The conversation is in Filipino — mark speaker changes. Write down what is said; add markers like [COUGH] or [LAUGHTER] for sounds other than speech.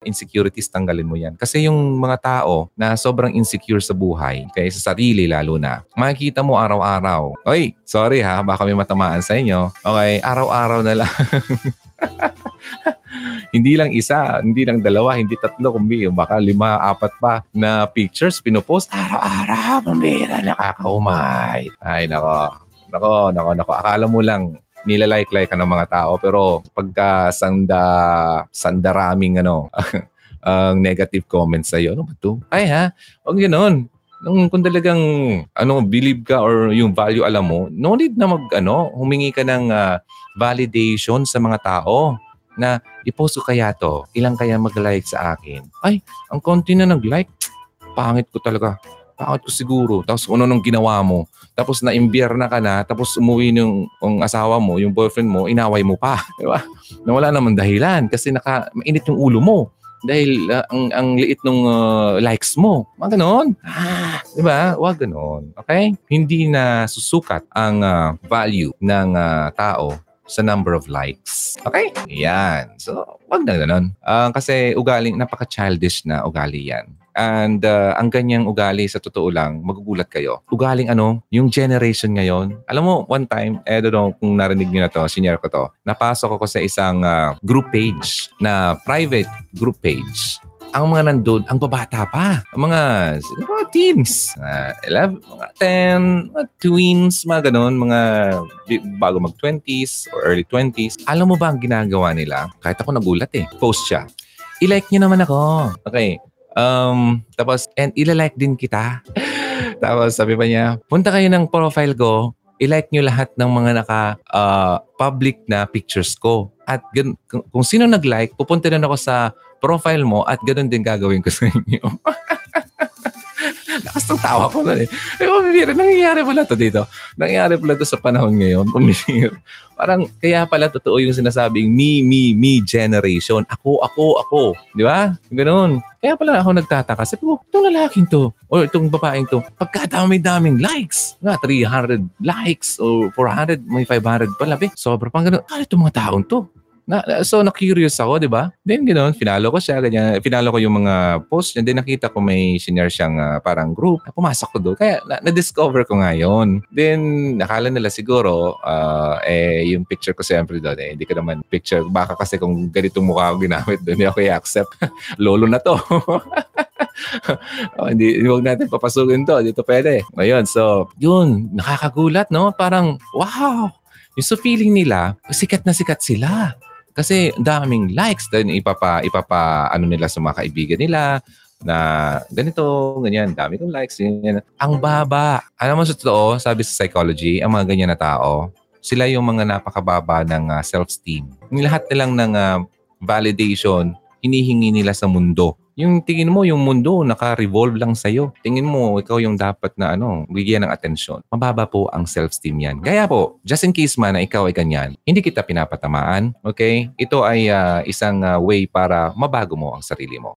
Speaker 1: insecurities, tanggalin mo yan. Kasi yung mga tao na sobrang insecure sa buhay, kaya sa sarili lalo na, makikita mo araw-araw. Oy, sorry ha, baka may matamaan sa inyo. Okay, araw-araw na lang. [LAUGHS] hindi lang isa, hindi lang dalawa, hindi tatlo, kumbi, baka lima, apat pa na pictures pinopost araw-araw, pambira, nakakaumay. Ay, nako. Nako, nako, nako. Akala mo lang, nilalike-like ng mga tao, pero pagka sanda, sandaraming ano, [LAUGHS] ang negative comments sa'yo, ano ba to? Ay ha, huwag ganoon nung kung talagang ano believe ka or yung value alam mo no need na mag ano humingi ka ng uh, validation sa mga tao na i-post ko kaya to? Ilang kaya mag-like sa akin? Ay ang konti na nag-like. Pangit ko talaga pangit ko siguro tapos ano nung ginawa mo tapos na na ka na tapos umuwi yung, yung asawa mo yung boyfriend mo inaway mo pa [LAUGHS] di ba na wala naman dahilan kasi naka mainit yung ulo mo dahil uh, ang ang liit ng uh, likes mo. Mga ganon. Ah, 'di ba? Wag ganon. Okay? Hindi na susukat ang uh, value ng uh, tao sa number of likes. Okay? Yan. So, wag na ganun. Uh, kasi ugaling, napaka-childish na ugali yan. And uh, ang ganyang ugali sa totoo lang, magugulat kayo. Ugaling ano, yung generation ngayon. Alam mo, one time, eh, don't know kung narinig niyo na to, senior ko to, napasok ako sa isang uh, group page na private group page ang mga nandun, ang babata pa. Ang mga, mga teens. Uh, 11, mga 10, mga tweens, mga ganun, mga bago mag-20s or early 20s. Alam mo ba ang ginagawa nila? Kahit ako nagulat eh. Post siya. I-like niyo naman ako. Okay. Um, tapos, and ilalike din kita. tapos sabi pa niya, punta kayo ng profile ko, i-like nyo lahat ng mga naka-public uh, na pictures ko. At gan- kung sino nag-like, pupunta na ako sa profile mo at ganun din gagawin ko sa inyo. [LAUGHS] Lakas ng tawa ko na eh. Eh, pumibira. Nangyayari pala to dito. Nangyayari pala to sa panahon ngayon. [LAUGHS] Pumibira. Parang, kaya pala totoo yung sinasabing me, me, me generation. Ako, ako, ako. Di ba? Ganun. Kaya pala ako nagtataka. Sabi ko, itong lalaking to, o itong babaeng to, pagkadami-daming likes, nga 300 likes, o 400, may 500 pala, be. Sobra pang ganun. Ano itong mga taong to? Na, so, na-curious ako, di ba? Then, ganoon, finalo ko siya, ganyan. Finalo ko yung mga post niya. Then, nakita ko may senior siyang uh, parang group. Pumasok ko doon. Kaya, na- na-discover ko nga yun. Then, nakala nila siguro, uh, eh, yung picture ko siyempre doon, eh, hindi ko naman picture. Baka kasi kung ganitong mukha ako ginamit doon, hindi ako i-accept. [LAUGHS] Lolo na to. [LAUGHS] oh, hindi, huwag natin papasukin to. Dito pwede. Ngayon, so, yun, nakakagulat, no? Parang, wow! Yung so feeling nila, sikat na sikat sila. Kasi daming likes din ipapa ipapa ano nila sa mga kaibigan nila na ganito, ganyan, dami kong likes, ganyan. Ang baba. Alam mo sa totoo, sabi sa psychology, ang mga ganyan na tao, sila yung mga napakababa ng uh, self-esteem. Lahat nilang ng uh, validation, hinihingi nila sa mundo. Yung tingin mo, yung mundo naka-revolve lang sa'yo. Tingin mo, ikaw yung dapat na ano, bigyan ng atensyon. Mababa po ang self-esteem yan. Gaya po, just in case man na ikaw ay ganyan, hindi kita pinapatamaan, okay? Ito ay uh, isang uh, way para mabago mo ang sarili mo.